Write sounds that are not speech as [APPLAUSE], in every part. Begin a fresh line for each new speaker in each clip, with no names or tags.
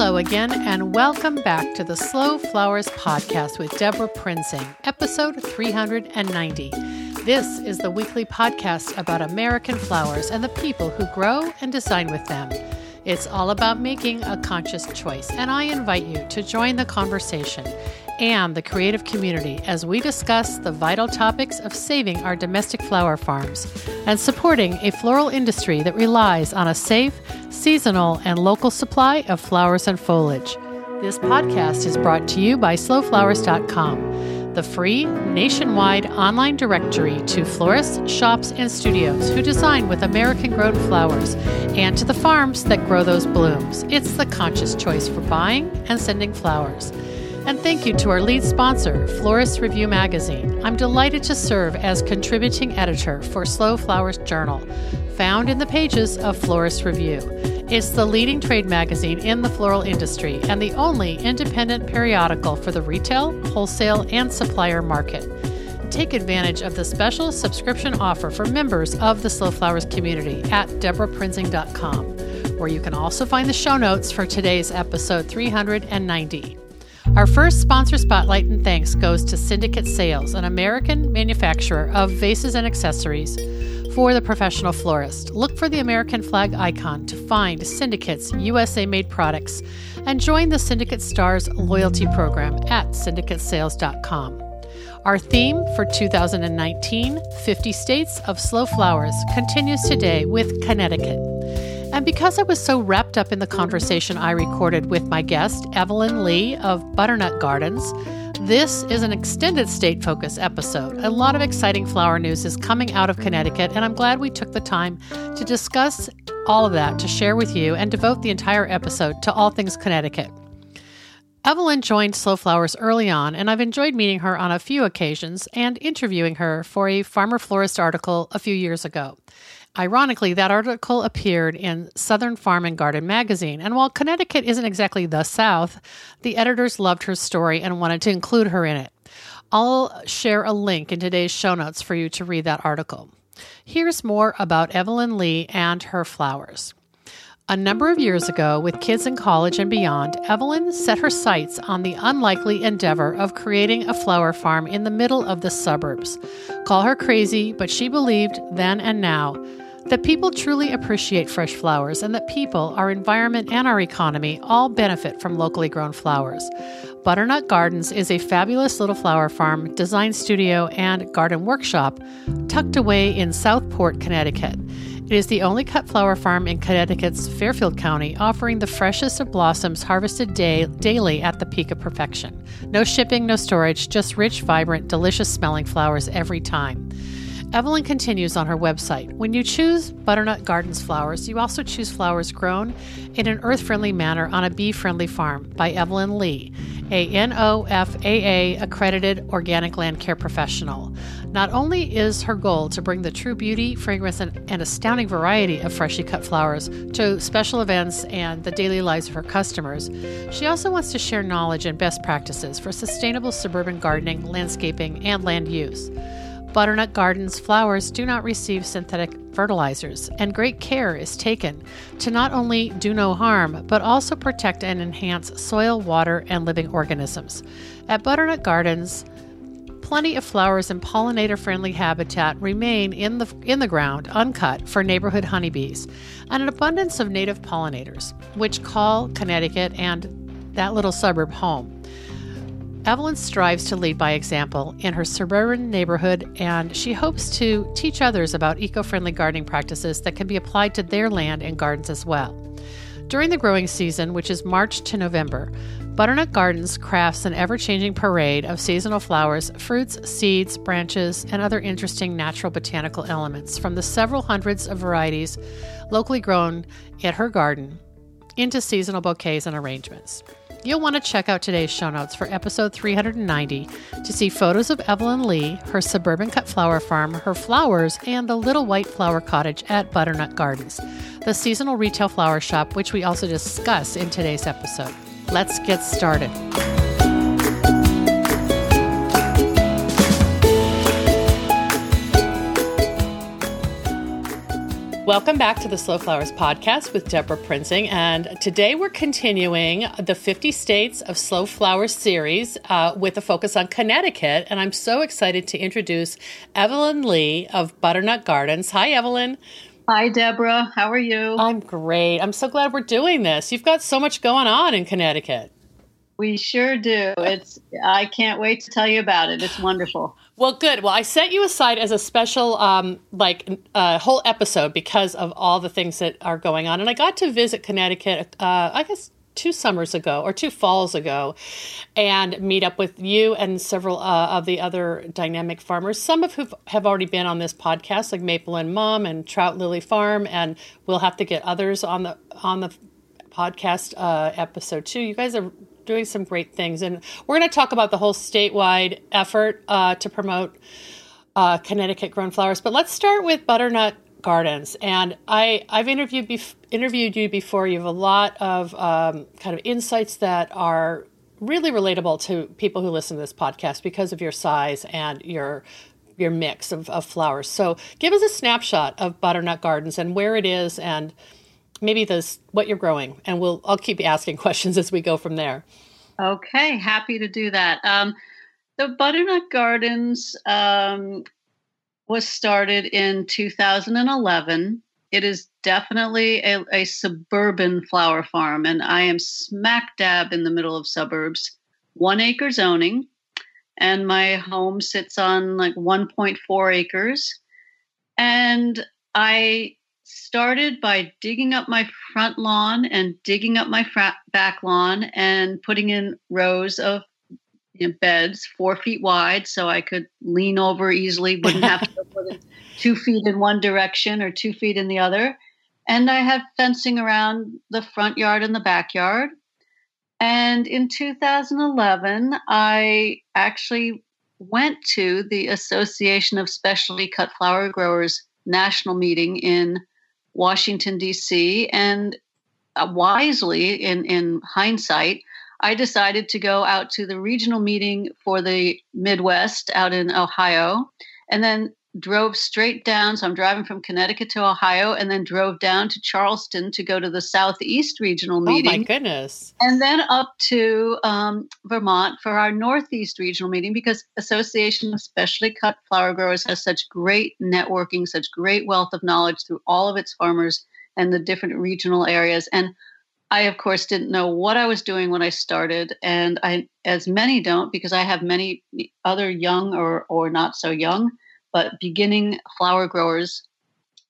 Hello again, and welcome back to the Slow Flowers Podcast with Debra Prinzing, episode 390. This is the weekly podcast about American flowers and the people who grow and design with them. It's all about making a conscious choice, and I invite you to join the conversation and the creative community as we discuss the vital topics of saving our domestic flower farms and supporting a floral industry that relies on a safe, seasonal, and local supply of flowers and foliage. This podcast is brought to you by slowflowers.com, the free nationwide online directory to florists, shops, and studios who design with American grown flowers and to the farms that grow those blooms. It's the conscious choice for buying and sending flowers. And thank you to our lead sponsor, Florist Review Magazine. I'm delighted to serve as contributing editor for Slow Flowers Journal, found in the pages of Florist Review. It's the leading trade magazine in the floral industry and the only independent periodical for the retail, wholesale, and supplier market. Take advantage of the special subscription offer for members of the Slow Flowers community at debraprinzing.com, where you can also find the show notes for today's episode 390. Our first sponsor spotlight and thanks goes to Syndicate Sales, an American manufacturer of vases and accessories for the professional florist. Look for the American flag icon to find Syndicate's USA made products and join the Syndicate Stars loyalty program at syndicatesales.com. Our theme for 2019, 50 States of Slow Flowers, continues today with Connecticut. And because I was so wrapped up in the conversation I recorded with my guest, Evelyn Lee of Butternut Gardens, this is an extended state focus episode. A lot of exciting flower news is coming out of Connecticut, and I'm glad we took the time to discuss all of that to share with you and devote the entire episode to all things Connecticut. Evelyn joined Slow Flowers early on, and I've enjoyed meeting her on a few occasions and interviewing her for a Farmer Florist article a few years ago. Ironically, that article appeared in Southern Farm and Garden magazine, and while Connecticut isn't exactly the South, the editors loved her story and wanted to include her in it. I'll share a link in today's show notes for you to read that article. Here's more about Evelyn Lee and her flowers. A number of years ago, with kids in college and beyond, Evelyn set her sights on the unlikely endeavor of creating a flower farm in the middle of the suburbs. Call her crazy, but she believed then and now that people truly appreciate fresh flowers and that people, our environment, and our economy all benefit from locally grown flowers. Butternut Gardens is a fabulous little flower farm, design studio, and garden workshop tucked away in Southport, Connecticut. It is the only cut flower farm in Connecticut's Fairfield County, offering the freshest of blossoms harvested day, daily at the peak of perfection. No shipping, no storage, just rich, vibrant, delicious smelling flowers every time. Evelyn continues on her website. When you choose Butternut Gardens flowers, you also choose flowers grown in an earth friendly manner on a bee friendly farm by Evelyn Lee, a NOFA accredited organic land care professional. Not only is her goal to bring the true beauty, fragrance, and, and astounding variety of freshly cut flowers to special events and the daily lives of her customers, she also wants to share knowledge and best practices for sustainable suburban gardening, landscaping, and land use. Butternut Gardens flowers do not receive synthetic fertilizers, and great care is taken to not only do no harm, but also protect and enhance soil, water, and living organisms. At Butternut Gardens, plenty of flowers and pollinator friendly habitat remain in the, in the ground uncut for neighborhood honeybees, and an abundance of native pollinators, which call Connecticut and that little suburb home. Evelyn strives to lead by example in her suburban neighborhood, and she hopes to teach others about eco friendly gardening practices that can be applied to their land and gardens as well. During the growing season, which is March to November, Butternut Gardens crafts an ever changing parade of seasonal flowers, fruits, seeds, branches, and other interesting natural botanical elements from the several hundreds of varieties locally grown at her garden into seasonal bouquets and arrangements. You'll want to check out today's show notes for episode 390 to see photos of Evelyn Lee, her suburban cut flower farm, her flowers, and the little white flower cottage at Butternut Gardens, the seasonal retail flower shop, which we also discuss in today's episode. Let's get started. Welcome back to the Slow Flowers podcast with Debra Prinzing. And today we're continuing the 50 States of Slow Flowers series uh, with a focus on Connecticut. And I'm so excited to introduce Evelyn Lee of Butternut Gardens. Hi, Evelyn.
Hi, Debra. How are you?
I'm great. I'm so glad we're doing this. You've got so much going on in Connecticut.
We sure do. It's I can't wait to tell you about it. It's wonderful.
Well, good. Well, I set you aside as a special, um, like, uh, whole episode because of all the things that are going on, and I got to visit Connecticut. Uh, I guess two summers ago or two falls ago and meet up with you and several uh, of the other dynamic farmers, some of who have already been on this podcast, like Maple and Mom and Trout Lily Farm, and we'll have to get others on the on the podcast uh, episode too. You guys are doing some great things. And we're going to talk about the whole statewide effort uh, to promote uh, Connecticut grown flowers. But let's start with butternut gardens. And I, I've interviewed bef- interviewed you before. You have a lot of um, kind of insights that are really relatable to people who listen to this podcast because of your size and your your mix of, of flowers. So give us a snapshot of butternut gardens and where it is and maybe this what you're growing, and we'll I'll keep asking [LAUGHS] questions as we go from there.
Okay, happy to do that. Um, the Butternut Gardens um, was started in 2011. It is definitely a, a, suburban flower farm, and I am smack dab in the middle of suburbs. One acre zoning, and my home sits on like 1.4 acres. And I started by digging up my front lawn and digging up my back lawn and putting in rows of you know, beds four feet wide so I could lean over easily, wouldn't have to put [LAUGHS] two feet in one direction or two feet in the other. And I had fencing around the front yard and the backyard. And in 2011, I actually went to the Association of Specialty Cut Flower Growers national meeting in Washington, D.C. And uh, wisely, in, in hindsight, I decided to go out to the regional meeting for the Midwest out in Ohio and then drove straight down. So I'm driving from Connecticut to Ohio and then drove down to Charleston to go to the Southeast Regional meeting.
Oh, my goodness.
And then up to um, Vermont for our Northeast Regional meeting because Association of Specialty Cut Flower Growers has such great networking, such great wealth of knowledge through all of its farmers and the different regional areas. And I, of course, didn't know what I was doing when I started, and I, as many don't, because I have many other young or or not so young but beginning flower growers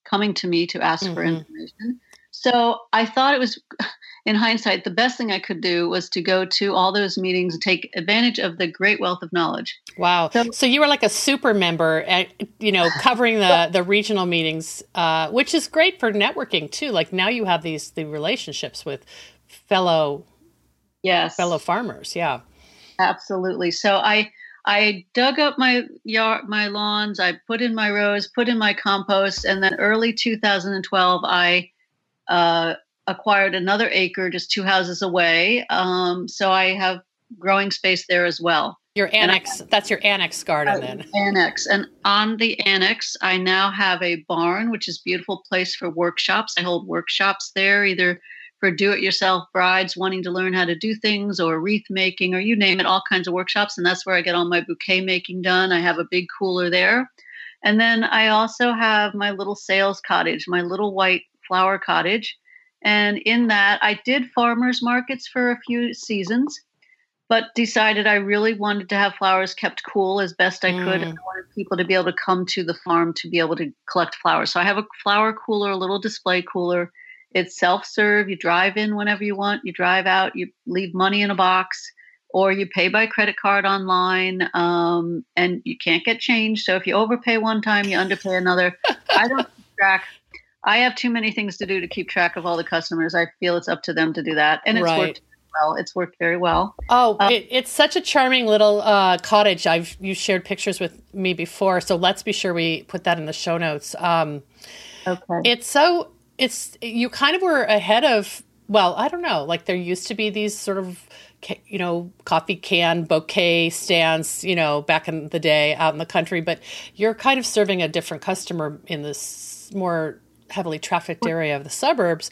coming to me to ask mm-hmm. for information. So I thought it was, in hindsight, the best thing I could do was to go to all those meetings and take advantage of the great wealth of knowledge.
Wow! So, so you were like a super member, at, you know, covering the [LAUGHS] the regional meetings, uh, which is great for networking too. Like now you have these the relationships with fellow,
yes,
fellow farmers. Yeah,
absolutely. So I I dug up my yard, my lawns. I put in my rows, put in my compost, and then early 2012, I uh, acquired another acre just two houses away. Um, so I have growing space there as well.
Your annex, I, that's your annex garden uh, then.
Annex. And on the annex, I now have a barn, which is beautiful place for workshops. I hold workshops there, either for do it yourself brides wanting to learn how to do things or wreath making or you name it, all kinds of workshops. And that's where I get all my bouquet making done. I have a big cooler there. And then I also have my little sales cottage, my little white flower cottage. And in that, I did farmers markets for a few seasons, but decided I really wanted to have flowers kept cool as best I could. Mm. And I wanted people to be able to come to the farm to be able to collect flowers. So I have a flower cooler, a little display cooler it's self serve. You drive in whenever you want, you drive out, you leave money in a box, or you pay by credit card online, um, and you can't get change. So if you overpay one time, you underpay another. I don't [LAUGHS] track. I have too many things to do to keep track of all the customers. I feel it's up to them to do that, and it's right. worked well. It's worked very well.
Oh, um, it, it's such a charming little uh, cottage. I've you shared pictures with me before, so let's be sure we put that in the show notes. Um, okay. It's so it's you kind of were ahead of well i don't know like there used to be these sort of you know coffee can bouquet stands you know back in the day out in the country but you're kind of serving a different customer in this more heavily trafficked area of the suburbs.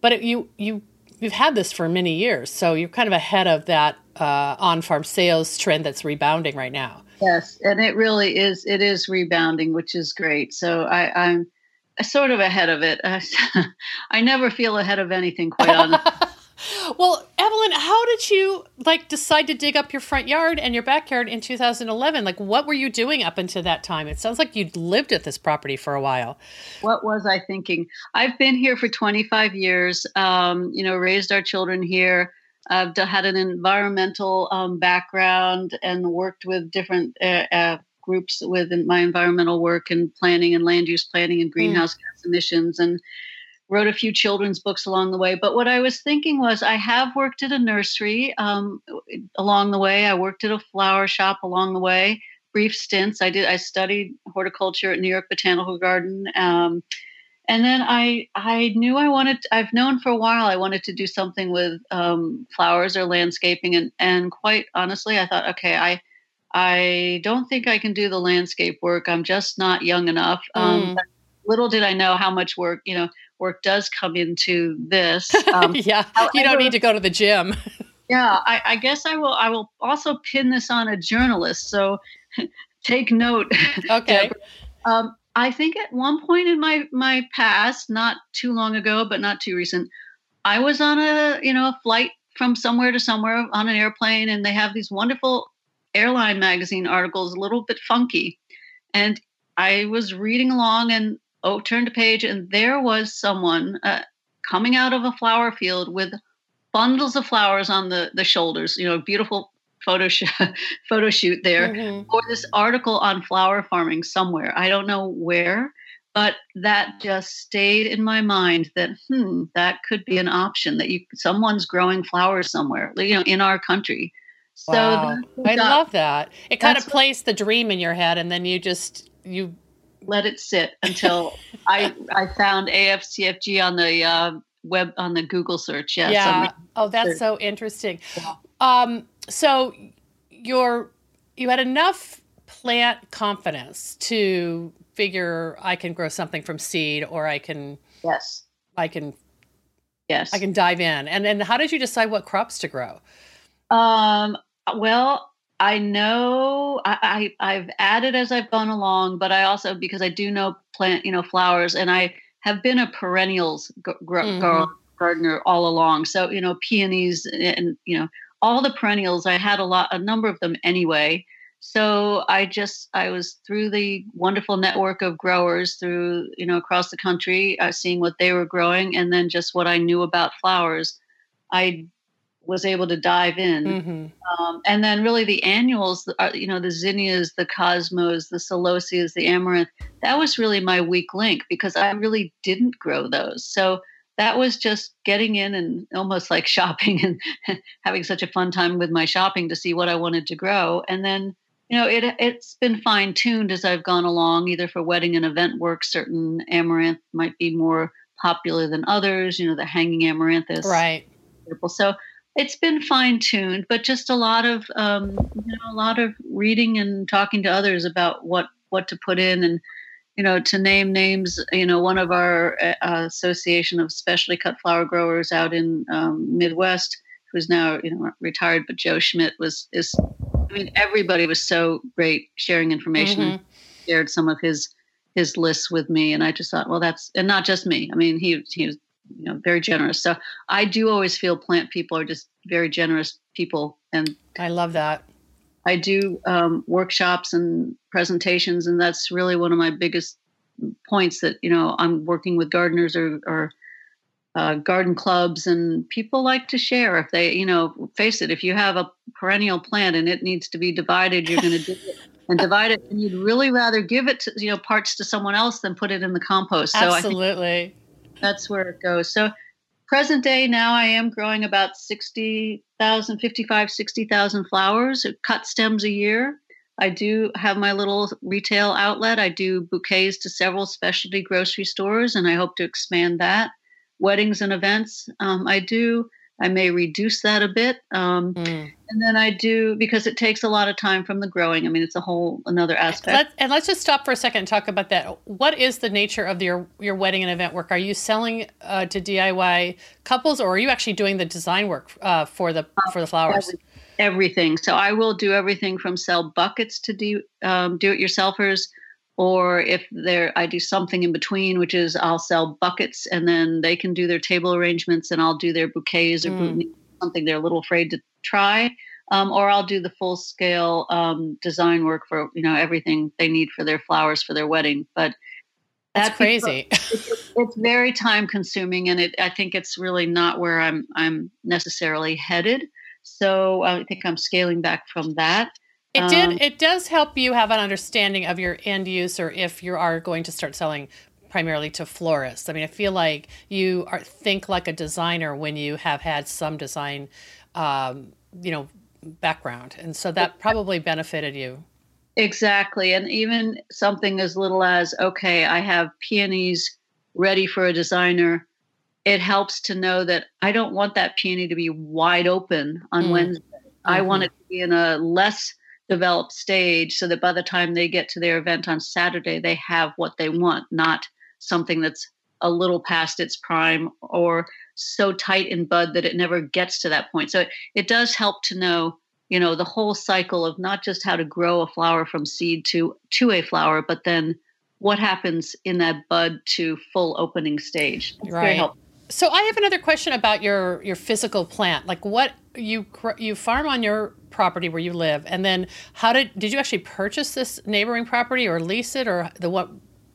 But it, you you you've had this for many years, so you're kind of ahead of that uh, on-farm sales trend that's rebounding right now.
Yes, and it really is. It is rebounding, which is great. So I, I'm sort of ahead of it. [LAUGHS] I never feel ahead of anything, quite honestly. [LAUGHS]
well, Evelyn, how did you like decide to dig up your front yard and your backyard in 2011? Like, what were you doing up until that time? It sounds like you'd lived at this property for a while.
What was I thinking? I've been here for 25 years. Um, you know, raised our children here. I've had an environmental um, background and worked with different uh, uh, groups within my environmental work and planning and land use planning and mm. greenhouse mm. gas emissions and wrote a few children's books along the way. But what I was thinking was, I have worked at a nursery um, along the way. I worked at a flower shop along the way, brief stints. I did. I studied horticulture at New York Botanical Garden. Um, and then I I knew I wanted. I've known for a while I wanted to do something with um, flowers or landscaping, and and quite honestly, I thought, okay, I I don't think I can do the landscape work. I'm just not young enough. Um, mm. little did I know how much work you know work does come into this. [LAUGHS]
Um, yeah, however, you don't need to go to the gym.
yeah, I, I, guess I will. I will also pin this on a journalist. So [LAUGHS] take note. [LAUGHS]
Okay.
um, I think at one point in my my past, not too long ago, but not too recent, I was on a you know a flight from somewhere to somewhere on an airplane, and they have these wonderful airline magazine article is a little bit funky, and I was reading along, and oh, turned a page, and there was someone uh, coming out of a flower field with bundles of flowers on the the shoulders. You know, beautiful photo sh- [LAUGHS] photo shoot there, mm-hmm. or this article on flower farming somewhere. I don't know where, but that just stayed in my mind. That hmm, that could be an option. That you someone's growing flowers somewhere. You know, in our country.
So wow. I love that. It kind of placed the dream in your head, and then you just you
let it sit until [LAUGHS] I I found ASCFG on the uh, web on the Google search. Yes.
Yeah. Oh, that's search. so interesting. Yeah. Um, so you're you had enough plant confidence to figure I can grow something from seed, or I can
yes,
I can
yes,
I can dive in. And and how did you decide what crops to grow?
Um. Well, I know I, I have added as I've gone along, but I also because I do know plant you know flowers, and I have been a perennials g- mm-hmm. gardener all along. So you know peonies and you know all the perennials. I had a lot, a number of them anyway. So I just I was through the wonderful network of growers through you know across the country, uh, seeing what they were growing, and then just what I knew about flowers. I was able to dive in. Mm-hmm. Um, and then really the annuals, uh, you know, the zinnias, the cosmos, the celosias, the amaranth, that was really my weak link because I really didn't grow those. So that was just getting in and almost like [LAUGHS] shopping and [LAUGHS] having such a fun time with my shopping to see what I wanted to grow. And then, you know, it, it's been fine tuned as I've gone along, either for wedding and event work. Certain amaranth might be more popular than others, you know, the hanging amaranthus.
Right.
So it's been fine tuned, but just a lot of um, you know a lot of reading and talking to others about what what to put in and you know to name names. You know, one of our uh, association of specialty cut flower growers out in um, Midwest, who's now you know retired, but Joe Schmidt was is. I mean, everybody was so great sharing information. Mm-hmm. Shared some of his his lists with me, and I just thought, well, that's and not just me. I mean, he he was you know very generous. So i do always feel plant people are just very generous people and
i love that.
I do um, workshops and presentations and that's really one of my biggest points that you know i'm working with gardeners or, or uh, garden clubs and people like to share if they you know face it if you have a perennial plant and it needs to be divided you're going to do it and [LAUGHS] divide it and you'd really rather give it to you know parts to someone else than put it in the compost.
So absolutely
that's where it goes. So present day now I am growing about 60,000, 55, 60,000 flowers, cut stems a year. I do have my little retail outlet. I do bouquets to several specialty grocery stores, and I hope to expand that. Weddings and events. Um, I do I may reduce that a bit. Um, mm. And then I do because it takes a lot of time from the growing. I mean, it's a whole another aspect.
Let, and let's just stop for a second and talk about that. What is the nature of your your wedding and event work? Are you selling uh, to DIY couples, or are you actually doing the design work uh, for the for the flowers?
Everything. So I will do everything from sell buckets to do um, do it yourselfers or if there i do something in between which is i'll sell buckets and then they can do their table arrangements and i'll do their bouquets or mm. something they're a little afraid to try. Um, or i'll do the full scale um, design work for you know everything they need for their flowers for their wedding. But
that's crazy.
it's, it's, very time consuming and it i think it's really not where i'm i'm necessarily headed. So i think i'm scaling back from that
it um, did. It does help you have an understanding of your end user if you are going to start selling primarily to florists. I mean, I feel like you are think like a designer when you have had some design, um, you know, background, and so that probably benefited you.
Exactly, and even something as little as okay, I have peonies ready for a designer. It helps to know that I don't want that peony to be wide open on mm. Wednesday. Mm-hmm. I want it to be in a less developed stage so that by the time they get to their event on Saturday, they have what they want, not something that's a little past its prime or so tight in bud that it never gets to that point. So it, it does help to know, you know, the whole cycle of not just how to grow a flower from seed to to a flower, but then what happens in that bud to full opening stage.
It's right. So I have another question about your your physical plant. Like what you you farm on your property where you live, and then how did did you actually purchase this neighboring property or lease it or the what?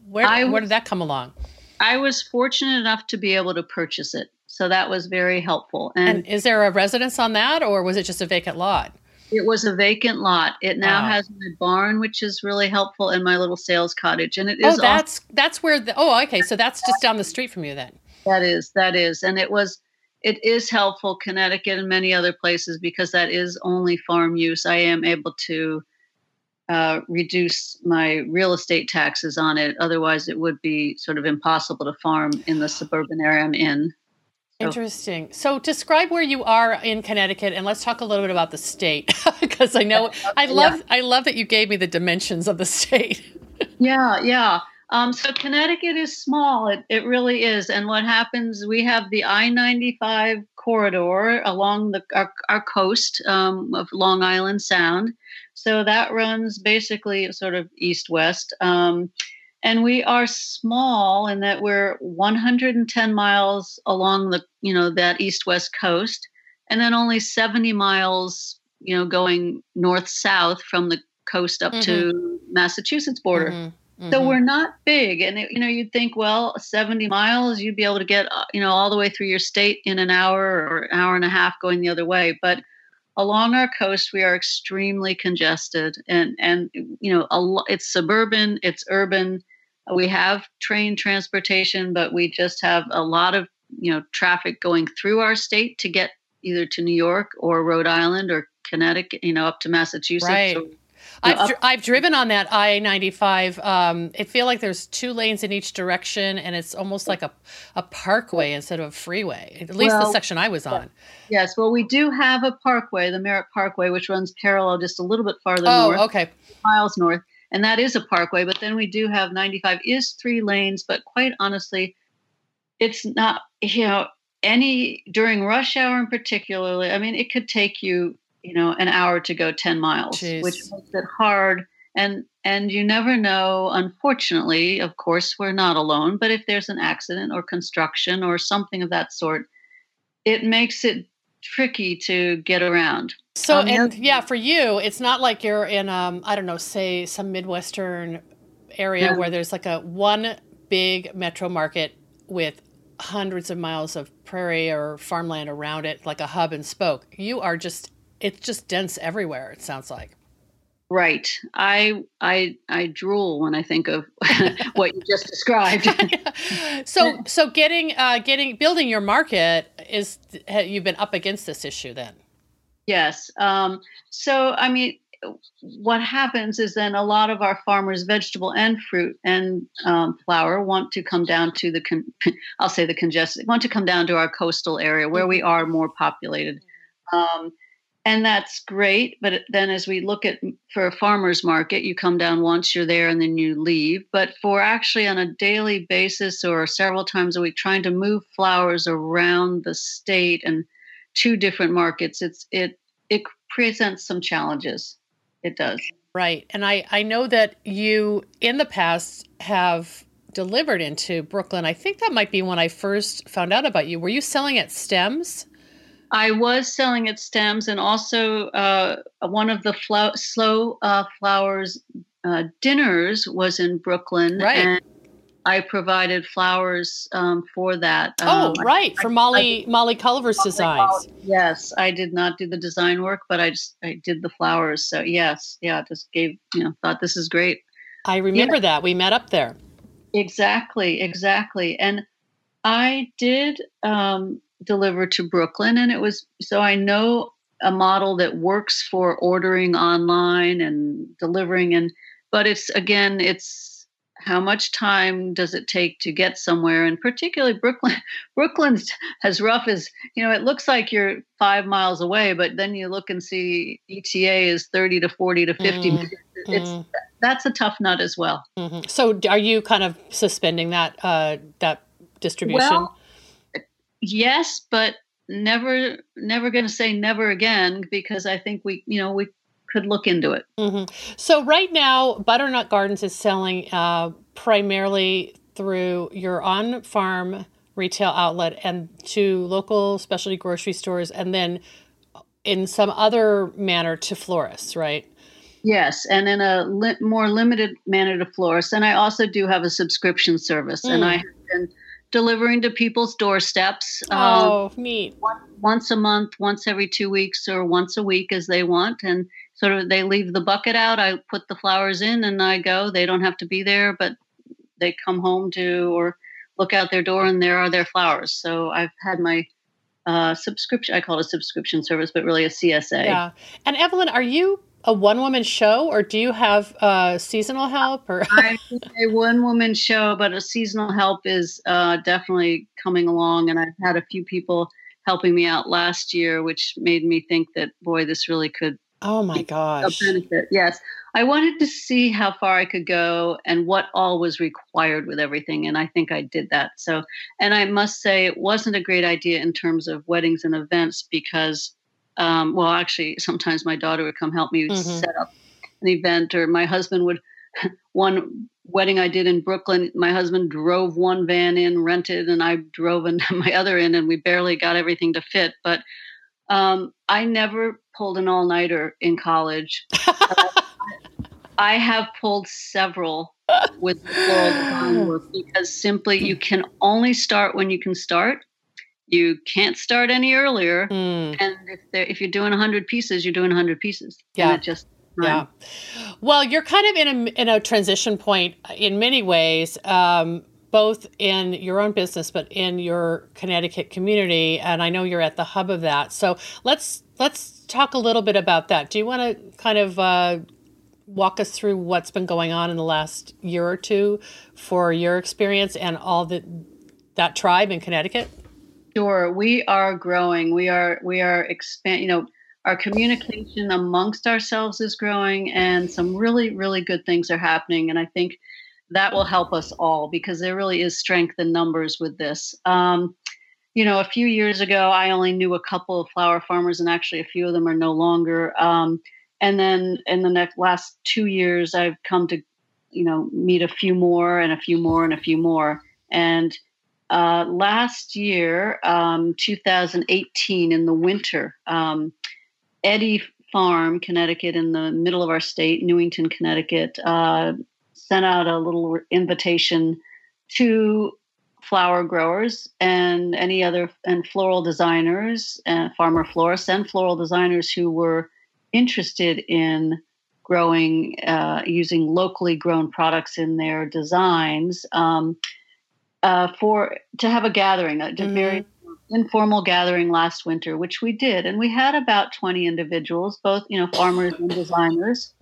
Where I, where did that come along?
I was fortunate enough to be able to purchase it, so that was very helpful.
And, and is there a residence on that, or was it just a vacant lot?
It was a vacant lot. It now wow. has my barn, which is really helpful, and my little sales cottage. And it oh, is.
Oh, that's that's where the. Oh, okay. So that's just down the street from you then.
That is that is, and it was it is helpful Connecticut and many other places because that is only farm use. I am able to uh, reduce my real estate taxes on it. Otherwise, it would be sort of impossible to farm in the suburban area I'm in.
So. Interesting. So, describe where you are in Connecticut, and let's talk a little bit about the state [LAUGHS] because I know I love yeah. I love that you gave me the dimensions of the state. [LAUGHS]
yeah, yeah. Um, so Connecticut is small. It, it really is. And what happens, we have the I 95 corridor along the, our, our coast um, of Long Island Sound. So that runs basically sort of east west. Um, and we are small in that we're 110 miles along the, you know, that east west coast, and then only 70 miles, you know, going north south from the coast up mm-hmm. to Massachusetts border. Mm-hmm. Mm-hmm. So we're not big, and it, you know you'd think, well, seventy miles, you'd be able to get uh, you know all the way through your state in an hour or an hour and a half going the other way. But along our coast, we are extremely congested, and and you know a, it's suburban, it's urban. We have train transportation, but we just have a lot of you know traffic going through our state to get either to New York or Rhode Island or Connecticut, you know, up to Massachusetts.
Right. I've, dr- I've driven on that I 95. Um, it feel like there's two lanes in each direction, and it's almost like a, a parkway instead of a freeway, at least well, the section I was on.
Yes, well, we do have a parkway, the Merritt Parkway, which runs parallel just a little bit farther
oh,
north.
okay.
Miles north. And that is a parkway, but then we do have 95 is three lanes, but quite honestly, it's not, you know, any during rush hour in particularly. I mean, it could take you you know an hour to go 10 miles
Jeez.
which makes it hard and and you never know unfortunately of course we're not alone but if there's an accident or construction or something of that sort it makes it tricky to get around
so um, and yeah for you it's not like you're in um i don't know say some midwestern area yeah. where there's like a one big metro market with hundreds of miles of prairie or farmland around it like a hub and spoke you are just it's just dense everywhere. It sounds like.
Right. I I I drool when I think of [LAUGHS] what you just described. [LAUGHS]
so so getting uh, getting building your market is you've been up against this issue then.
Yes. Um, so I mean, what happens is then a lot of our farmers, vegetable and fruit and um, flower, want to come down to the, con- [LAUGHS] I'll say the congested, want to come down to our coastal area where we are more populated. Um, and that's great. But then as we look at for a farmer's market, you come down once, you're there, and then you leave. But for actually on a daily basis or several times a week, trying to move flowers around the state and two different markets, it's it it presents some challenges. It does.
Right. And I, I know that you in the past have delivered into Brooklyn. I think that might be when I first found out about you. Were you selling at stems?
I was selling at stems and also uh, one of the flow, slow uh, flowers uh, dinners was in Brooklyn.
Right.
And I provided flowers um, for that.
Oh,
um,
right,
I,
for Molly
I,
Molly Culver's designs.
Yes, I did not do the design work, but I just I did the flowers. So yes, yeah, just gave you know thought this is great.
I remember
yeah.
that we met up there.
Exactly, exactly, and I did um, deliver to Brooklyn, and it was so I know a model that works for ordering online and delivering, and but it's again it's how much time does it take to get somewhere? And particularly brooklyn [LAUGHS] brooklyn's as rough as you know it looks like you're five miles away but then you look and see eta is 30 to 40 to 50 mm, it's mm. that's a tough nut as well.
Mm-hmm. so are you kind of suspending that uh that distribution?
Well, yes but never never going to say never again because i think we you know we could look into it.
Mm-hmm. So right now, Butternut Gardens is selling uh, primarily through your on-farm retail outlet and to local specialty grocery stores, and then in some other manner to florists, right?
Yes, and in a li- more limited manner to florists. And I also do have a subscription service, mm. and I have been delivering to people's doorsteps.
Oh, um, neat.
once a month, once every two weeks, or once a week as they want. And sort of they leave the bucket out. I put the flowers in and I go. They don't have to be there, but they come home to or look out their door and there are their flowers. So I've had my uh, subscription. I call it a subscription service, but really a CSA.
Yeah. And Evelyn, are you a one woman show or do you have uh, seasonal help or
I'm a one woman show but a seasonal help is uh, definitely coming along and i've had a few people helping me out last year which made me think that boy this really could
Oh my gosh.
Benefit. Yes. I wanted to see how far I could go and what all was required with everything. And I think I did that. So, and I must say, it wasn't a great idea in terms of weddings and events because, um, well, actually, sometimes my daughter would come help me mm-hmm. set up an event, or my husband would. [LAUGHS] One wedding I did in Brooklyn, my husband drove one van in, rented, and I drove in [LAUGHS] my other in, and we barely got everything to fit. But um, I never pulled an all nighter in college. [LAUGHS] I have pulled several with floral design work because simply you can only start when you can start. You can't start any earlier. Mm. And if, if you're doing 100 pieces, you're doing 100 pieces.
Yeah.
just
yeah. Well, you're kind of in a in a transition point in many ways. Um, both in your own business but in your Connecticut community and I know you're at the hub of that. So let's let's talk a little bit about that. Do you want to kind of uh, walk us through what's been going on in the last year or two for your experience and all that that tribe in Connecticut?
Sure, we are growing. We are we are expand. You know, our communication amongst ourselves is growing, and some really really good things are happening. And I think that will help us all because there really is strength in numbers with this. Um, you know, a few years ago, I only knew a couple of flower farmers, and actually, a few of them are no longer. Um, and then in the next last two years, I've come to, you know, meet a few more and a few more and a few more. And uh, last year, um, 2018, in the winter, um, Eddy Farm, Connecticut, in the middle of our state, Newington, Connecticut, uh, sent out a little invitation to flower growers and any other and floral designers and farmer florists and floral designers who were interested in growing uh, using locally grown products in their designs. Um, uh, for to have a gathering a mm-hmm. very informal gathering last winter, which we did, and we had about 20 individuals, both you know farmers and designers.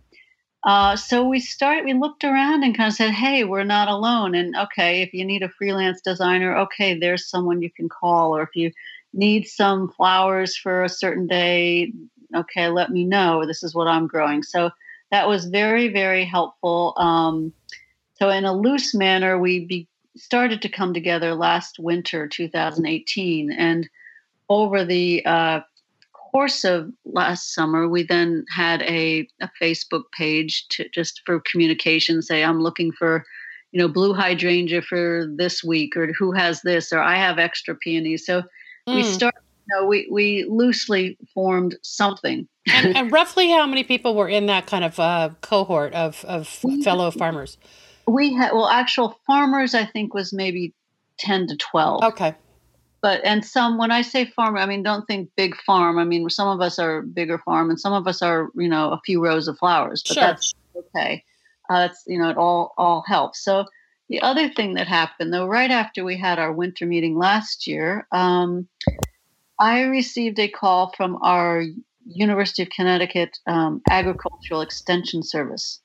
Uh, so we started. We looked around and kind of said, "Hey, we're not alone." And okay, if you need a freelance designer, okay, there's someone you can call. Or if you need some flowers for a certain day, okay, let me know. This is what I'm growing. So that was very, very helpful. Um, so in a loose manner, we be, started to come together last winter, 2018, and over the uh, course of last summer, we then had a, a Facebook page to just for communication. Say, I'm looking for, you know, blue hydrangea for this week, or who has this, or I have extra peonies. So mm. we start. started. You know, we we loosely formed something.
and, [LAUGHS] and, roughly, how many people were in that kind of uh, cohort of of fellow farmers?
We had well, actual farmers, I think, was maybe ten to twelve.
Okay.
But and some when i say farm i mean don't think big farm. I mean some of us are bigger farm and some of us are you know a few rows of flowers but
sure.
that's okay. Uh, that's you know it all all helps. So the other thing that happened though right after we had our winter meeting last year um, i received a call from our university of connecticut um, agricultural extension service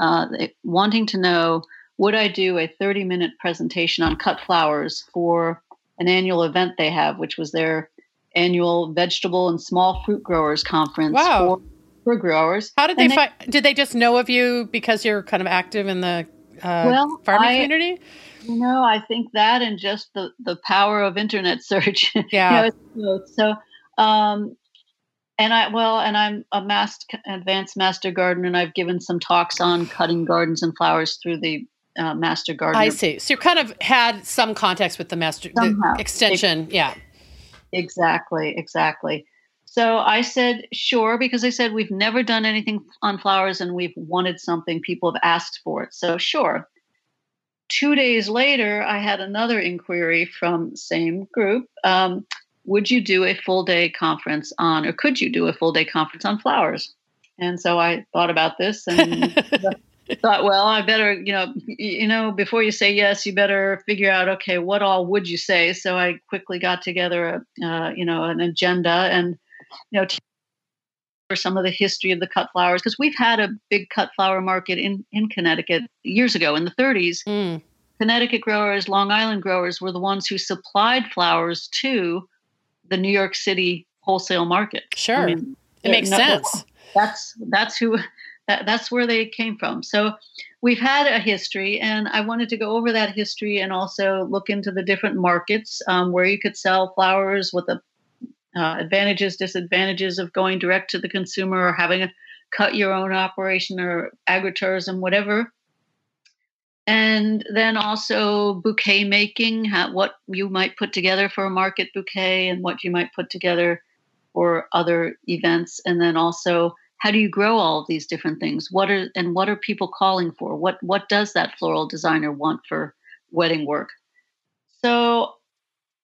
uh, wanting to know would i do a 30 minute presentation on cut flowers for an annual event they have, which was their annual vegetable and small fruit growers conference
wow.
for, for growers.
How did they, they find? Did they just know of you because you're kind of active in the uh, well, farming I, community?
You know, I think that and just the the power of internet search. [LAUGHS]
Yeah.
you know, so, um, and I well, and I'm a master, advanced master gardener, and I've given some talks on cutting gardens and flowers through the uh, master gardener.
I see. So you kind of had some context with the master the extension. It, yeah.
Exactly. Exactly. So I said, sure, because I said we've never done anything on flowers and we've wanted something. People have asked for it. So sure. Two days later, I had another inquiry from same group. Um, would you do a full day conference on, or could you do a full day conference on flowers? And so I thought about this and [LAUGHS] thought, well, I better, you know, you know, before you say yes, you better figure out, okay, what all would you say? So I quickly got together, a, uh, you know, an agenda and, you know, for some of the history of the cut flowers because we've had a big cut flower market in in Connecticut years ago in the 30s. Mm. Connecticut growers, Long Island growers were the ones who supplied flowers to the New York City wholesale market.
Sure, I mean, it makes no, sense.
That's that's who that, that's where they came from. So we've had a history, and I wanted to go over that history and also look into the different markets um, where you could sell flowers, what the uh, advantages, disadvantages of going direct to the consumer or having a cut your own operation or agritourism, whatever. And then also bouquet making, how, what you might put together for a market bouquet and what you might put together for other events. And then also how do you grow all of these different things? What are and what are people calling for? What what does that floral designer want for wedding work? So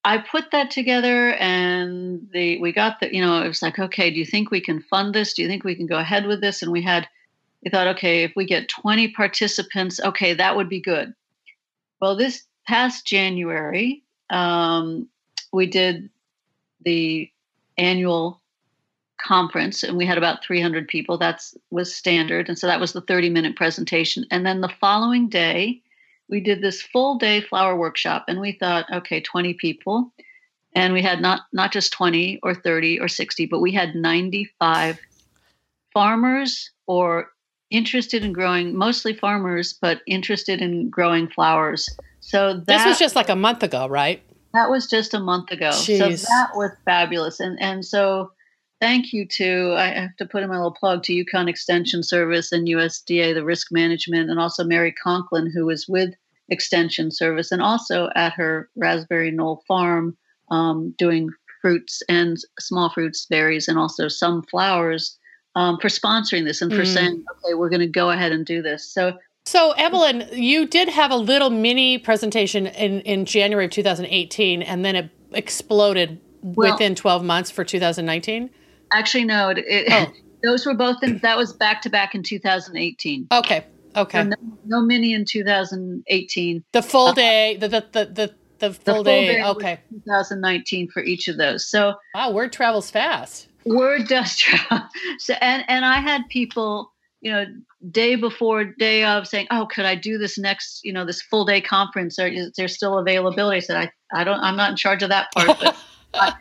i put that together and the we got the you know it was like okay do you think we can fund this? Do you think we can go ahead with this? And we had we thought okay if we get 20 participants okay that would be good. Well this past january um, we did the annual conference and we had about 300 people. That's was standard. And so that was the 30 minute presentation. And then the following day we did this full day flower workshop and we thought okay 20 people. And we had not not just 20 or 30 or 60 but we had 95 farmers or interested in growing mostly farmers but interested in growing flowers. So that,
this was just like a month ago right?
That was just a month ago.
Jeez.
so that was fabulous. And and so thank you to I have to put in my little plug to UConn Extension Service and USDA, the risk management, and also Mary Concklin, who is with Extension Service and also at her Raspberry Knoll farm um, doing fruits and small fruits, berries, and also some flowers um, for sponsoring this and for mm. saying, okay, we're going to go ahead and do this. So.
So Evelyn, you did have a little mini presentation in, in January of 2018, and then it exploded well, within 12 months for 2019.
Actually, no. It, it, oh. [LAUGHS] those were both in. That was back to back in 2018.
Okay. Okay.
No, no, mini in 2018.
The full uh, day. The, the the the the full, the full day. day. Okay.
2019 for each of those. So
wow, word travels fast.
Word travel. [LAUGHS] So and and I had people, you know, day before, day of, saying, "Oh, could I do this next? You know, this full day conference? Or is there still availability?" I said, "I I don't. I'm not in charge of that part, but." [LAUGHS] I,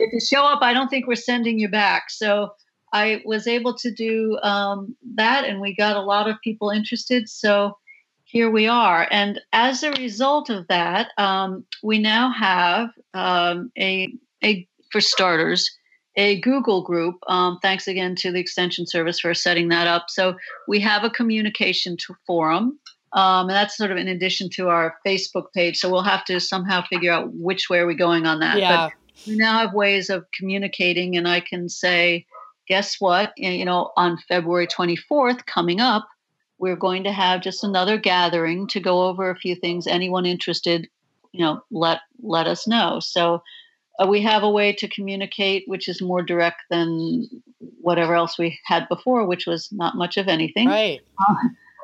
if you show up, I don't think we're sending you back. So I was able to do um, that, and we got a lot of people interested. So here we are. And as a result of that, um, we now have um, a, a, for starters, a Google group. Um, thanks again to the Extension Service for setting that up. So we have a communication forum. Um, and that's sort of in addition to our Facebook page. So we'll have to somehow figure out which way are we going on that.
Yeah.
But we now have ways of communicating, and I can say, guess what? You know, on February 24th, coming up, we're going to have just another gathering to go over a few things. Anyone interested, you know, let let us know. So uh, we have a way to communicate, which is more direct than whatever else we had before, which was not much of anything.
Right.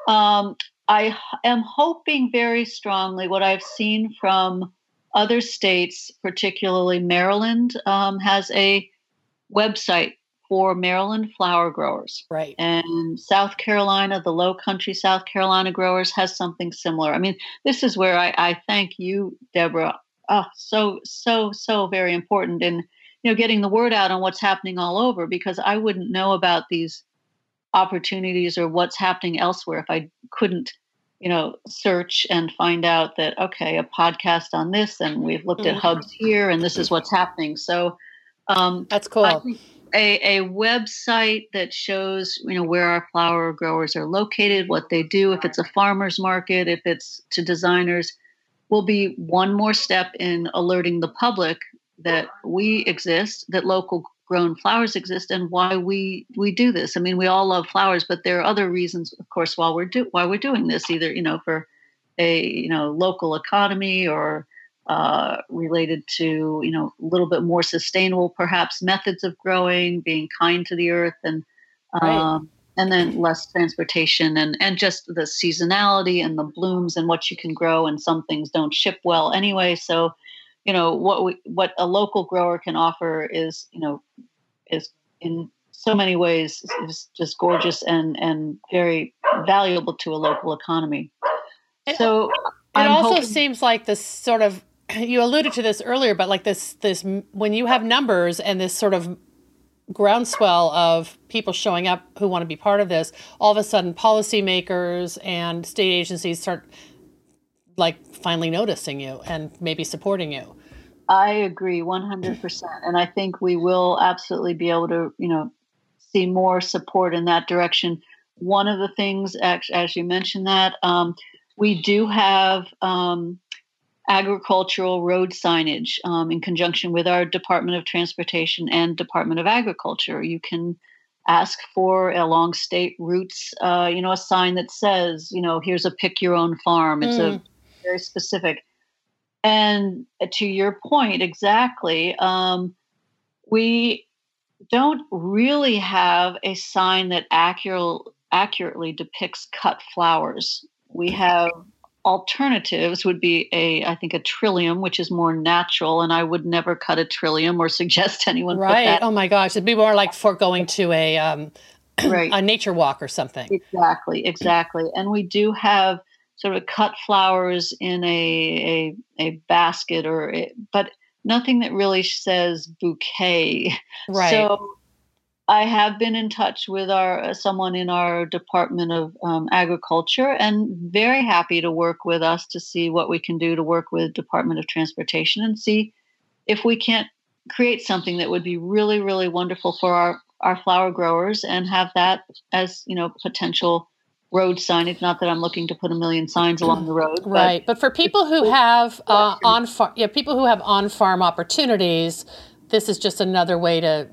Um, I am hoping very strongly what I've seen from other states, particularly Maryland, um, has a website for Maryland flower growers.
Right.
And South Carolina, the low country South Carolina growers has something similar. I mean, this is where I, I thank you, Debra. Oh, so, so, so very important in, you know, getting the word out on what's happening all over because I wouldn't know about these opportunities or what's happening elsewhere if I couldn't, you know, search and find out that, okay, a podcast on this and we've looked mm-hmm. at hubs here and this is what's happening. So, um,
that's cool
a, a website that shows you know where our flower growers are located what they do if it's a farmers market if it's to designers will be one more step in alerting the public that we exist that local grown flowers exist and why we we do this i mean we all love flowers but there are other reasons of course while we're do why we're doing this either you know for a you know local economy or uh, related to you know a little bit more sustainable perhaps methods of growing being kind to the earth and um, right. And then less transportation and and just the seasonality and the blooms and what you can grow and some things don't ship well anyway. So you know what we, what a local grower can offer is you know is in so many ways is just gorgeous and and very valuable to a local economy. So
it I'm also hoping- seems like this sort of [CLEARS THROAT] you alluded to this earlier, but like this, this when you have numbers and this sort of groundswell of people showing up who want to be part of this, all of a sudden policymakers and state agencies start like finally noticing you and maybe supporting you.
I agree 100%. And I think we will absolutely be able to, you know, see more support in that direction. One of the things, as you mentioned that, um, we do have um, agricultural road signage um, in conjunction with our Department of Transportation and Department of Agriculture. You can ask for along state routes, uh, you know, a sign that says, you know, here's a pick your own farm. It's mm. a very specific. And to your point, exactly, um, we don't really have a sign that accurate, accurately depicts cut flowers. We have alternatives would be a i think a trillium which is more natural and i would never cut a trillium or [LAUGHS] suggest anyone
right. oh my gosh. It'd be more like for going to a um [CLEARS THROAT] right. a nature walk or something.
Exactly exactly. And we do have sort of cut flowers in a a, a basket or a, but nothing that really says bouquet. [LAUGHS]
Right.
so I have been in touch with our uh, someone in our Department of um, Agriculture, and very happy to work with us to see what we can do to work with Department of Transportation and see if we can't create something that would be really, really wonderful for our our flower growers and have that as you know potential road sign. signage. Not that I'm looking to put a million signs along the road,
right? But, but for people who have uh, on farm, yeah, people who have on farm opportunities, this is just another way to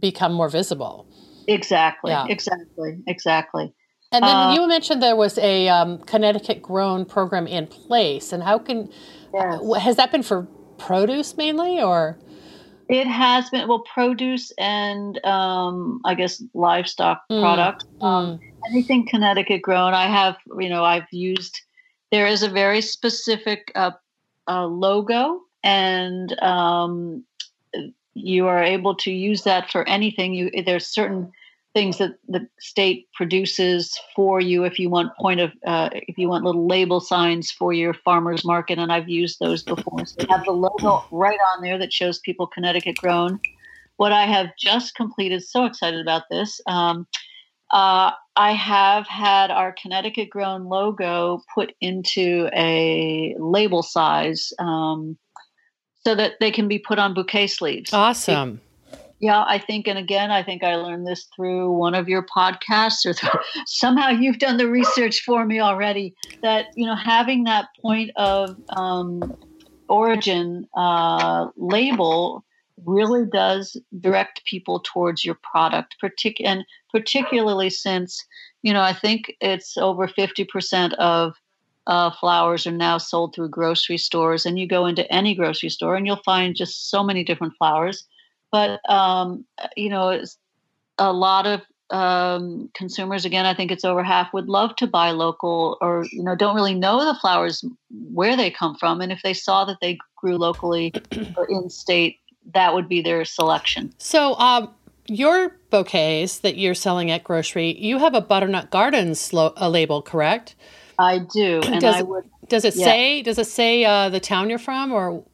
become more visible.
Exactly. Yeah. Exactly. Exactly.
And then uh, you mentioned there was a um, Connecticut grown program in place, and how can yes. uh, has that been for produce mainly, or?
It has been well, produce and um, I guess livestock mm. products. Um, mm. Anything Connecticut grown. I have, you know, I've used. There is a very specific uh, uh, logo, and um, you are able to use that for anything. You there's certain things that the state produces for you if you want point of uh, if you want little label signs for your farmers market and i've used those before so have the logo right on there that shows people connecticut grown what i have just completed so excited about this um, uh, i have had our connecticut grown logo put into a label size um, so that they can be put on bouquet sleeves
awesome
yeah, I think, and again, I think I learned this through one of your podcasts, or through, [LAUGHS] somehow you've done the research for me already. That you know, having that point of um, origin uh, label really does direct people towards your product, partic- and particularly since you know, I think it's over fifty percent of uh, flowers are now sold through grocery stores, and you go into any grocery store and you'll find just so many different flowers but um, you know, a lot of um, consumers, again, I think it's over half, would love to buy local, or you know, don't really know the flowers where they come from, and if they saw that they grew locally or in state, that would be their selection.
So, um, your bouquets that you're selling at grocery, you have a Butternut Gardens lo- a label, correct?
I do, [CLEARS THROAT] and
does
I
it,
would.
Does it
yeah.
say? Does it say uh, the town you're from, or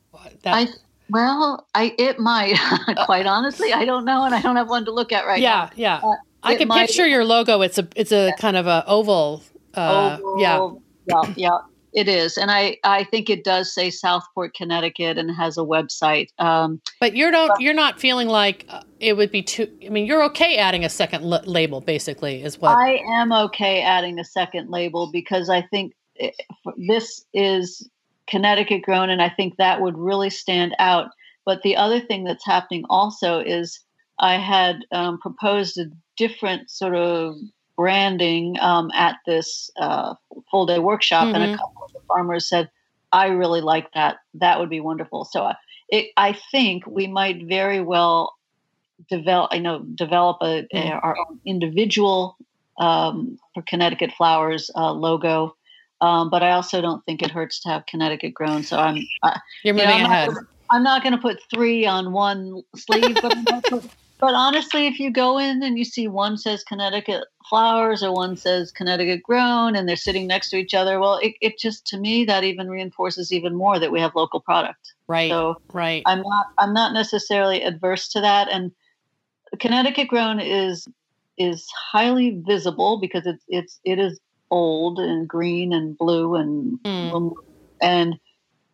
that?
I well, I it might. [LAUGHS] Quite honestly, I don't know, and I don't have one to look at right
yeah,
now.
yeah.
Uh,
I can
might-
picture your logo. It's a it's a kind of a oval. Uh, yeah.
Yeah, yeah, it is, and I I think it does say Southport, Connecticut, and has a website. Um,
But you're not you're not feeling like uh, it would be too. I mean, you're okay adding a second l- label, basically, is what.
I am okay adding a second label because I think it- this is Connecticut grown, and I think that would really stand out. But the other thing that's happening also is I had um, proposed a different sort of branding um, at this uh, full day workshop, and
Mhm.
a couple of the farmers said, "I really like that. That would be wonderful." So I, it, I think we might very well develop. I know develop a, a
Mhm.
our own individual um, for Connecticut Flowers uh, logo. Um, but I also don't think it hurts to have Connecticut grown. So I'm I,
you're
you know,
moving
I'm
ahead.
Not, I'm not going to put three on one sleeve, but, I'm put- but honestly, if you go in and you see one says Connecticut flowers or one says Connecticut grown, and they're sitting next to each other, well, it, it just to me that even reinforces even more that we have local product.
right.
So
right.
I'm not I'm not necessarily adverse to that, and Connecticut grown is is highly visible because it's it's it is old and green and blue and
Mm.
and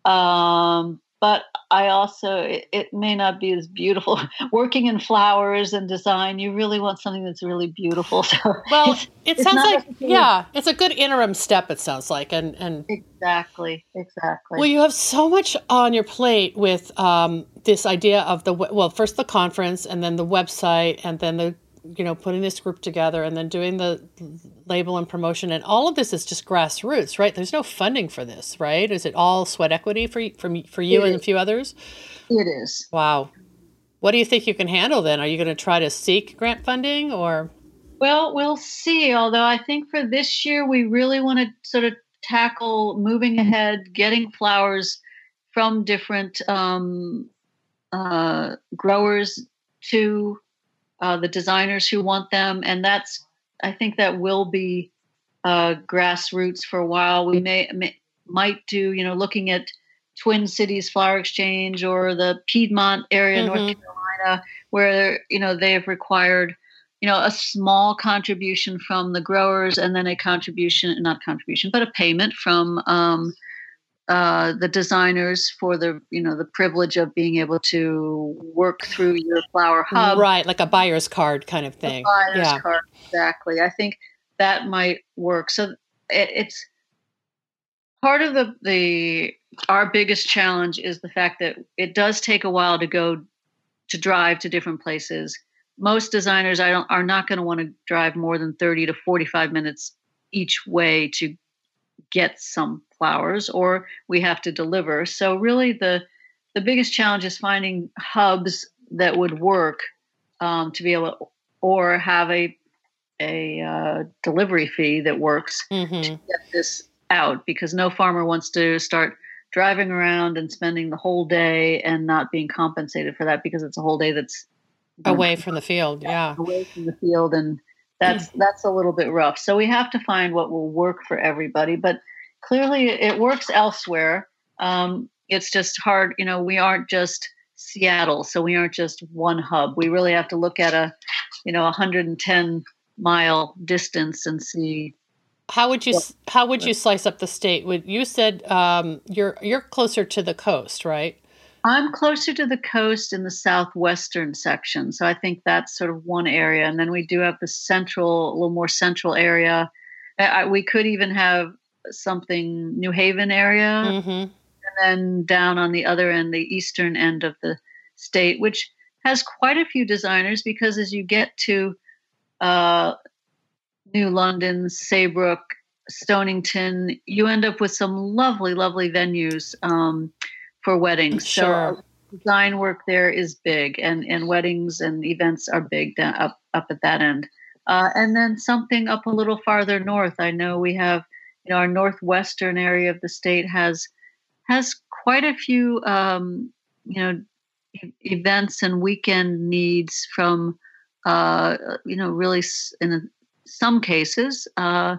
um but I also it, it may not be as beautiful. [LAUGHS] Working in flowers and design you really want something that's really beautiful. [LAUGHS] So
well,
it's-
it sounds like yeah, it's a good interim step. It sounds like, and and
exactly exactly.
Well, you have so much on your plate with um, this idea of the well, first the conference, and then the website, and then the you know putting this group together, and then doing the label and promotion, and all of this is just grassroots, right? There's no funding for this, right? Is it all sweat equity for y- for for you
It
and a few others?
it is
Wow. What do you think you can handle then? Are you going to try to seek grant funding or?
Well, we'll see. Although I think for this year, we really want to sort of tackle moving ahead, getting flowers from different um, uh, growers to uh, the designers who want them. And that's, I think that will be uh, grassroots for a while. We may, may might do, you know, looking at Twin Cities Flower Exchange or the Piedmont area, North
Mhm.
Carolina, where you know they have required you know a small contribution from the growers and then a contribution not contribution but a payment from um, uh, the designers for the you know the privilege of being able to work through your flower hub
right, like a buyer's card kind of thing.
buyer's
yeah.
card exactly i think that might work so it, it's part of the the our biggest challenge is the fact that it does take a while to go to drive to different places most designers i don't are not going to want to drive more than 30 to 45 minutes each way to get some flowers or we have to deliver so really the the biggest challenge is finding hubs that would work um, to be able to, or have a a uh, delivery fee that works
hmm
get this out because no farmer wants to start driving around and spending the whole day and not being compensated for that because it's a whole day that's
away from the field. Yeah,
away from the field, and that's [CLEARS THROAT] that's a little bit rough. So we have to find what will work for everybody. But clearly, it works elsewhere. Um, it's just hard. You know, we aren't just Seattle, so we aren't just one hub. We really have to look at a, you know, 110 mile distance and see.
How would you how would you slice up the state? Would you said um, you're you're closer to the coast, right?
I'm closer to the coast in the southwestern section, so I think that's sort of one area, and then we do have the central, a little more central area. I, we could even have something New Haven area. Mm-hmm then down on the other end, the eastern end of the state, which has quite a few designers because as you get to uh, New London, Saybrook, Stonington, you end up with some lovely, lovely venues um, for weddings.
Sure.
So design work there is big, and, and weddings and events are big down, up up at that end. Uh, and then something up a little farther north. I know we have, know, our northwestern area of the state has has quite a few, um, you know, events and weekend needs from, uh, you know, really in some cases, uh,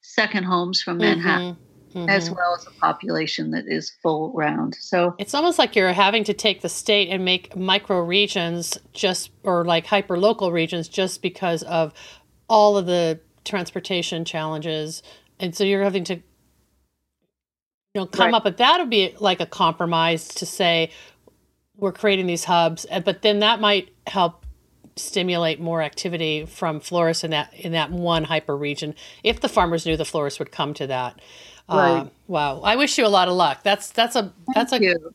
second homes from Manhattan. Mm-hmm. Mm-hmm. as well as a population that is full round. So
it's almost like you're having to take the state and make micro regions just or like hyper local regions just because of all of the transportation challenges. And so you're having to you know come right. up but that would be like a compromise to say we're creating these hubs but then that might help stimulate more activity from florists in that in that one hyper region if the farmers knew the florists would come to that right. Uh, wow i wish you a lot of luck that's that's a that's
Thank
a
you.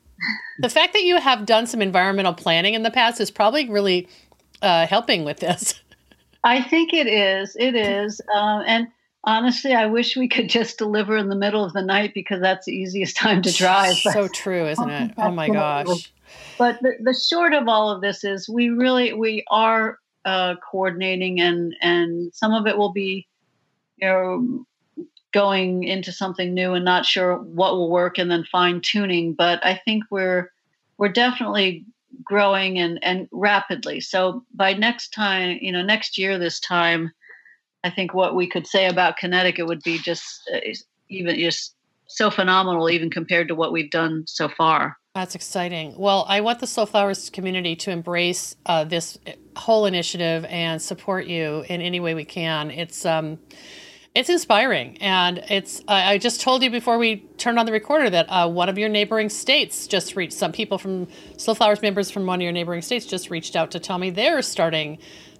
the fact that you have done some environmental planning in the past is probably really uh, helping with this
i think it is it is um, and honestly, I wish we could just deliver in the middle of the night because that's the easiest time to drive.
so true, isn't it? Oh my [LAUGHS] gosh.
But the, the short of all of this is we really we are uh, coordinating and and some of it will be you know going into something new and not sure what will work and then fine tuning but i think we're we're definitely growing and and rapidly so by next time you know next year this time I think what we could say about Connecticut would be just uh, even just so phenomenal, even compared to what we've done so far.
That's exciting. Well, I want the Slow Flowers community to embrace uh, this whole initiative and support you in any way we can. It's um, it's inspiring, and it's. I just told you before we turned on the recorder that uh, one of your neighboring states just reached. Some people from Slow Flowers members from one of your neighboring states just reached out to tell me they're starting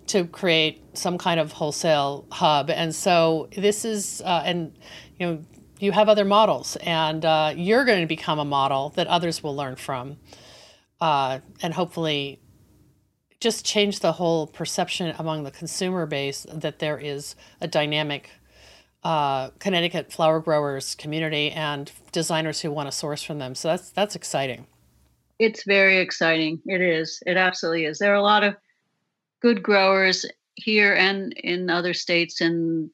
to create some kind of wholesale hub. And so this is, uh, and you know, you have other models, and uh, you're going to become a model that others will learn from, uh, and hopefully just change the whole perception among the consumer base that there is a dynamic uh, Connecticut flower growers community and designers who want to source from them. So that's that's exciting.
It's very exciting. It is. It absolutely is. There are a lot of good growers here and in other states and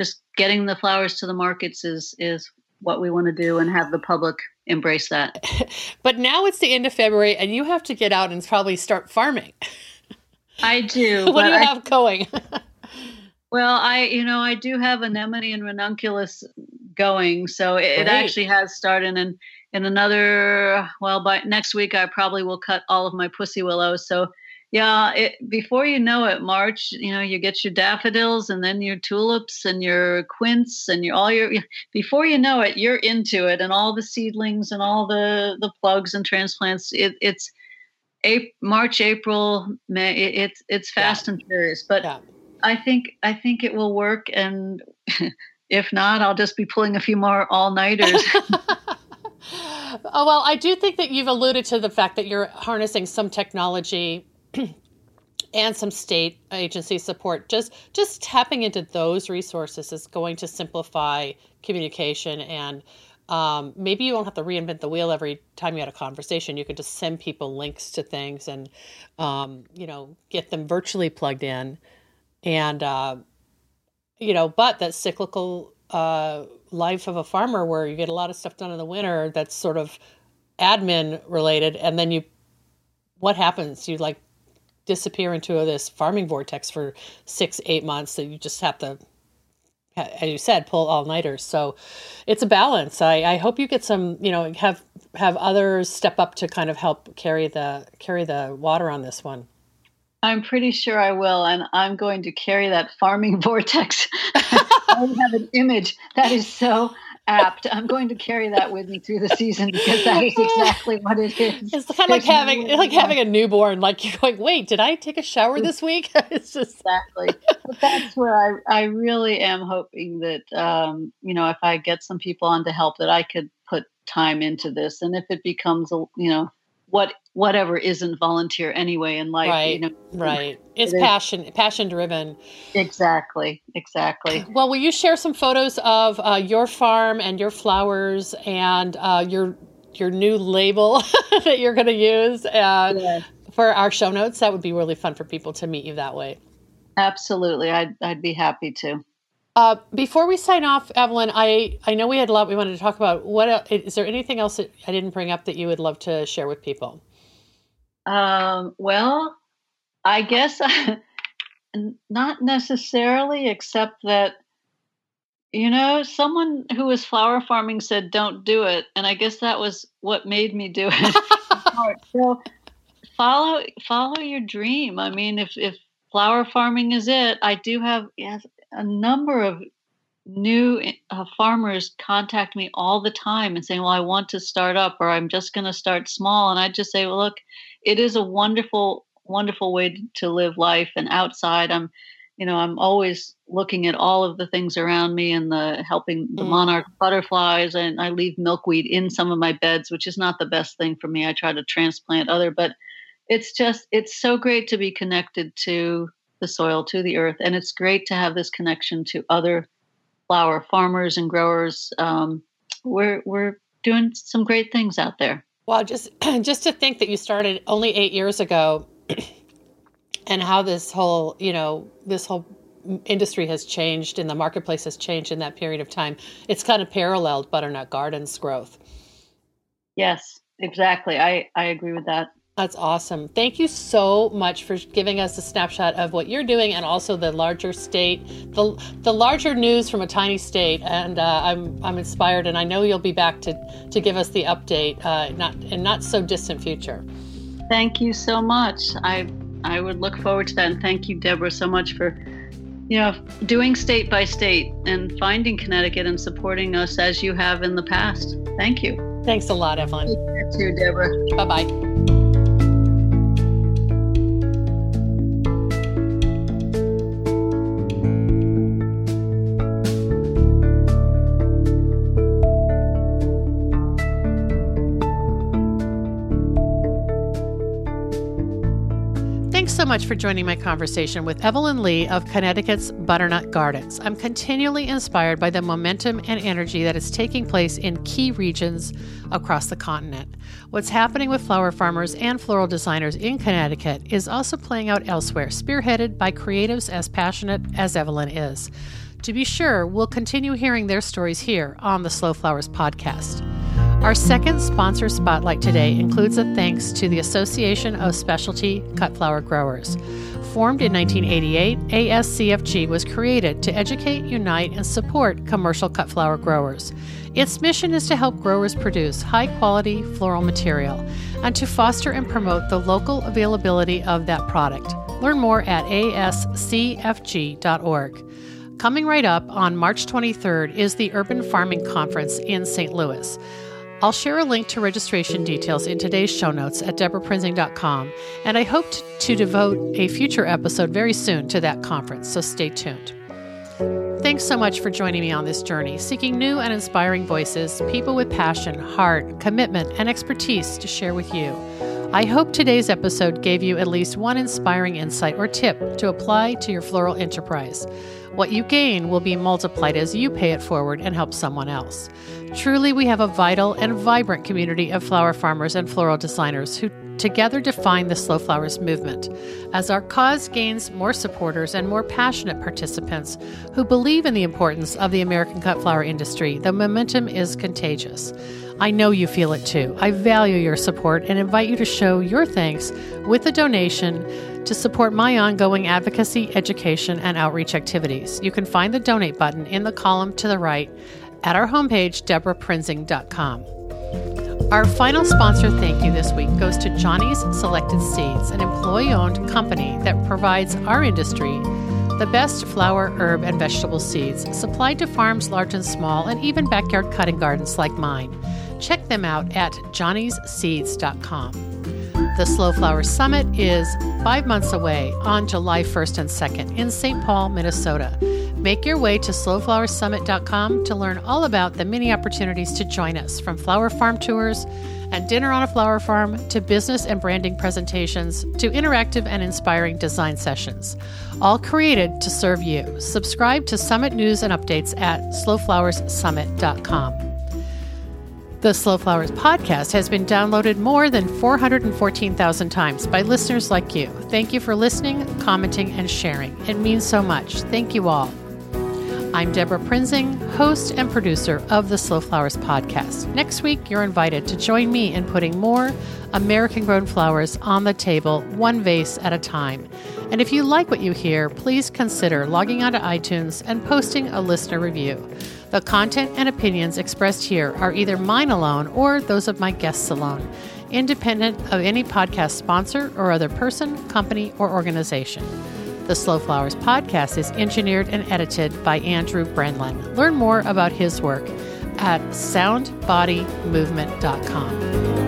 just getting the flowers to the markets is is what we want to do and have the public embrace that. [LAUGHS]
but now it's the end of February and you have to get out and probably start farming.
I do. [LAUGHS]
what do you I, have going? [LAUGHS]
well, I you know, I do have anemone and ranunculus going, so it, it actually has started and in another well by next week I probably will cut all of my pussy willows. So yeah, it, before you know it, March, you know, you get your daffodils and then your tulips and your quince and your all your. [LAUGHS] Before you know it, you're into it, and all the seedlings and all the the plugs and transplants. It, it's April, March, April, May. It, it's it's fast yeah. and furious, but yeah. I think I think it will work, and [LAUGHS] if not, I'll just be pulling a few more all nighters. [LAUGHS]
Oh, well, I do think that you've alluded to the fact that you're harnessing some technology [CLEARS THROAT] and some state agency support. Just just tapping into those resources is going to simplify communication and um, maybe you don't have to reinvent the wheel every time you had a conversation. You could just send people links to things and um, you know get them virtually plugged in. And uh, you know but that cyclical uh, life of a farmer where you get a lot of stuff done in the winter that's sort of admin related and then you what happens? You like disappear into this farming vortex for six eight months that you just have to as you said pull all nighters so it's a balance. I, I hope you get some you know have have others step up to kind of help carry the carry the water on this one.
I'm pretty sure I will, and I'm going to carry that farming [LAUGHS] vortex. [LAUGHS] I have an image that is so apt. I'm going to carry that with me through the season because that is exactly what it is.
It's kind of like having no like having a newborn. Like you're going, wait, did I take a shower this week? [LAUGHS] it's just
exactly. But that's where I I really am hoping that um, you know if I get some people on to help that I could put time into this, and if it becomes a you know what whatever isn't volunteer anyway in life
right
you know
right. [LAUGHS] It's it passion is. passion driven
exactly exactly.
Well will you share some photos of uh, your farm and your flowers and uh, your your new label [LAUGHS] that you're going to use uh, yeah. for our show notes? That would be really fun for people to meet you that way.
Absolutely. I'd, I'd be happy to
uh, before we sign off, Evelyn, I, I know we had a lot we wanted to talk about. What is there anything else that I didn't bring up that you would love to share with people?
Um, well, I guess [LAUGHS] not necessarily, except that you know someone who was flower farming said don't do it, and I guess that was what made me do it. [LAUGHS] so follow follow your dream. I mean, if if flower farming is it, I do have yes, a number of new uh, farmers contact me all the time and saying, "Well, I want to start up, or I'm just going to start small." And I just say, "Well, look, it is a wonderful, wonderful way to live life. And outside, I'm, you know, I'm always looking at all of the things around me and the helping the mm. monarch butterflies. And I leave milkweed in some of my beds, which is not the best thing for me. I try to transplant other, but it's just it's so great to be connected to the soil, to the earth. And it's great to have this connection to other flower farmers and growers. Um, we're, we're doing some great things out there.
Well, just [CLEARS THROAT] just to think that you started only eight years ago, [CLEARS THROAT] and how this whole you know this whole industry has changed and the marketplace has changed in that period of time. It's kind of paralleled Butternut Gardens growth.
Yes, exactly. I I agree with that.
That's awesome. Thank you so much for giving us a snapshot of what you're doing and also the larger state, the, the larger news from a tiny state. And uh, I'm, I'm inspired, and I know you'll be back to, to give us the update uh, not, in not so distant future.
Thank you so much. I, I would look forward to that. And thank you, Debra, so much for you know, doing state by state and finding Connecticut and supporting us as you have in the past. Thank you.
Thanks a lot, Evelyn.
You too, Debra.
Bye bye. Much for joining my conversation with Evelyn Lee of Connecticut's Butternut Gardens. I'm continually inspired by the momentum and energy that is taking place in key regions across the continent. What's happening with flower farmers and floral designers in Connecticut is also playing out elsewhere, spearheaded by creatives as passionate as Evelyn is. To be sure, we'll continue hearing their stories here on the Slow Flowers podcast. Our second sponsor spotlight today includes a thanks to the Association of Specialty Cut Flower Growers. Formed in 1988, ASCFG was created to educate, unite, and support commercial cut flower growers. Its mission is to help growers produce high quality floral material and to foster and promote the local availability of that product. Learn more at ascfg.org. Coming right up on March 23rd is the Urban Farming Conference in St. Louis. I'll share a link to registration details in today's show notes at debraprinzing.com, and I hope to, to devote a future episode very soon to that conference, so stay tuned. Thanks so much for joining me on this journey, seeking new and inspiring voices, people with passion, heart, commitment, and expertise to share with you. I hope today's episode gave you at least one inspiring insight or tip to apply to your floral enterprise. What you gain will be multiplied as you pay it forward and help someone else. Truly, we have a vital and vibrant community of flower farmers and floral designers who together define the Slow Flowers movement. As our cause gains more supporters and more passionate participants who believe in the importance of the American cut flower industry, the momentum is contagious. I know you feel it too. I value your support and invite you to show your thanks with a donation to support my ongoing advocacy, education, and outreach activities. You can find the donate button in the column to the right at our homepage, debraprinzing.com. Our final sponsor thank you this week goes to Johnny's Selected Seeds, an employee owned company that provides our industry the best flower, herb, and vegetable seeds supplied to farms large and small and even backyard cutting gardens like mine. Check them out at johnnyseeds.com. The Slow Flower Summit is five months away on July 1st and 2nd in St. Paul, Minnesota. Make your way to slowflowerssummit.com to learn all about the many opportunities to join us from flower farm tours and dinner on a flower farm to business and branding presentations to interactive and inspiring design sessions, all created to serve you. Subscribe to Summit news and updates at slowflowerssummit.com. The Slow Flowers podcast has been downloaded more than 414,000 times by listeners like you. Thank you for listening, commenting, and sharing. It means so much. Thank you all. I'm Debra Prinzing, host and producer of the Slow Flowers podcast. Next week, you're invited to join me in putting more American grown flowers on the table, one vase at a time. And if you like what you hear, please consider logging onto iTunes and posting a listener review. The content and opinions expressed here are either mine alone or those of my guests alone, independent of any podcast sponsor or other person, company, or organization. The Slow Flowers podcast is engineered and edited by Andrew Brenlin. Learn more about his work at soundbodymovement.com.